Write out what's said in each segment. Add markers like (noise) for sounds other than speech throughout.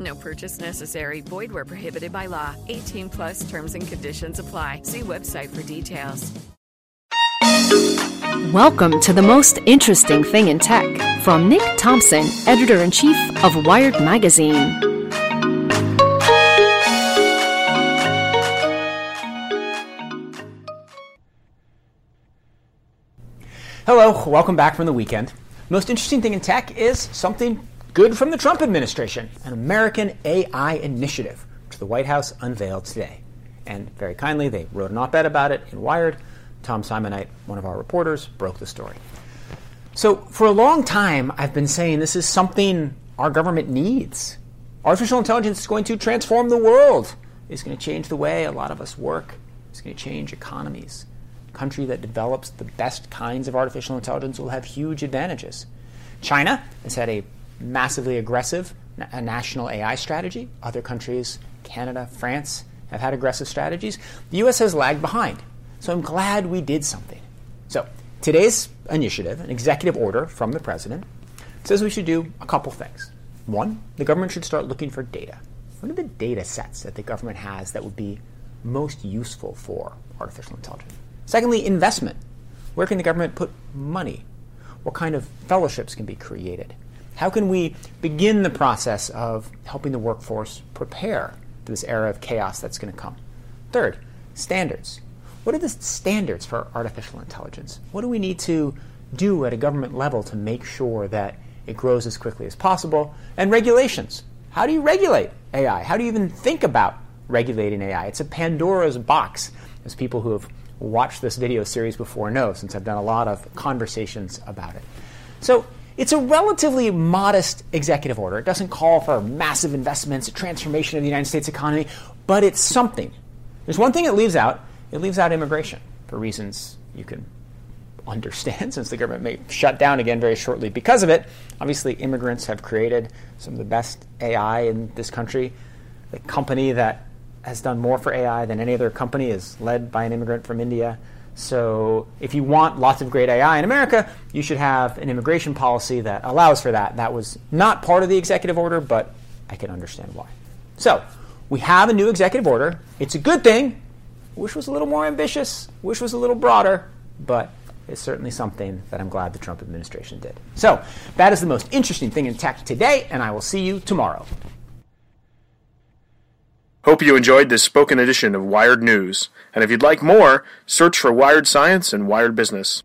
No purchase necessary. Void where prohibited by law. 18 plus terms and conditions apply. See website for details. Welcome to the most interesting thing in tech from Nick Thompson, editor in chief of Wired Magazine. Hello, welcome back from the weekend. Most interesting thing in tech is something good from the Trump administration an American AI initiative, which the White House unveiled today. And very kindly, they wrote an op ed about it in Wired. Tom Simonite, one of our reporters, broke the story. So, for a long time, I've been saying this is something our government needs. Artificial intelligence is going to transform the world. It's going to change the way a lot of us work. It's going to change economies. A country that develops the best kinds of artificial intelligence will have huge advantages. China has had a massively aggressive a national AI strategy. Other countries, Canada, France, have had aggressive strategies. The US has lagged behind. So I'm glad we did something. So today's initiative, an executive order from the president, says we should do a couple things. One, the government should start looking for data. What are the data sets that the government has that would be most useful for artificial intelligence? Secondly, investment. Where can the government put money? What kind of fellowships can be created? How can we begin the process of helping the workforce prepare for this era of chaos that's going to come? Third, standards. What are the standards for artificial intelligence? What do we need to do at a government level to make sure that it grows as quickly as possible? And regulations. How do you regulate AI? How do you even think about regulating AI? It's a Pandora's box, as people who have watched this video series before know, since I've done a lot of conversations about it. So it's a relatively modest executive order. It doesn't call for massive investments, a transformation of the United States economy, but it's something. There's one thing it leaves out, it leaves out immigration for reasons you can understand (laughs) since the government may shut down again very shortly because of it. Obviously, immigrants have created some of the best AI in this country. The company that has done more for AI than any other company is led by an immigrant from India. So, if you want lots of great AI in America, you should have an immigration policy that allows for that. That was not part of the executive order, but I can understand why. So, we have a new executive order. It's a good thing Wish was a little more ambitious, wish was a little broader, but it's certainly something that I'm glad the Trump administration did. So, that is the most interesting thing in tech today, and I will see you tomorrow. Hope you enjoyed this spoken edition of Wired News. And if you'd like more, search for Wired Science and Wired Business.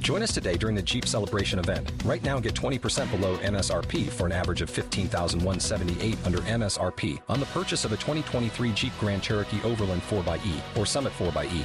Join us today during the Jeep Celebration event. Right now, get 20% below MSRP for an average of 15178 under MSRP on the purchase of a 2023 Jeep Grand Cherokee Overland 4xE or Summit 4xE.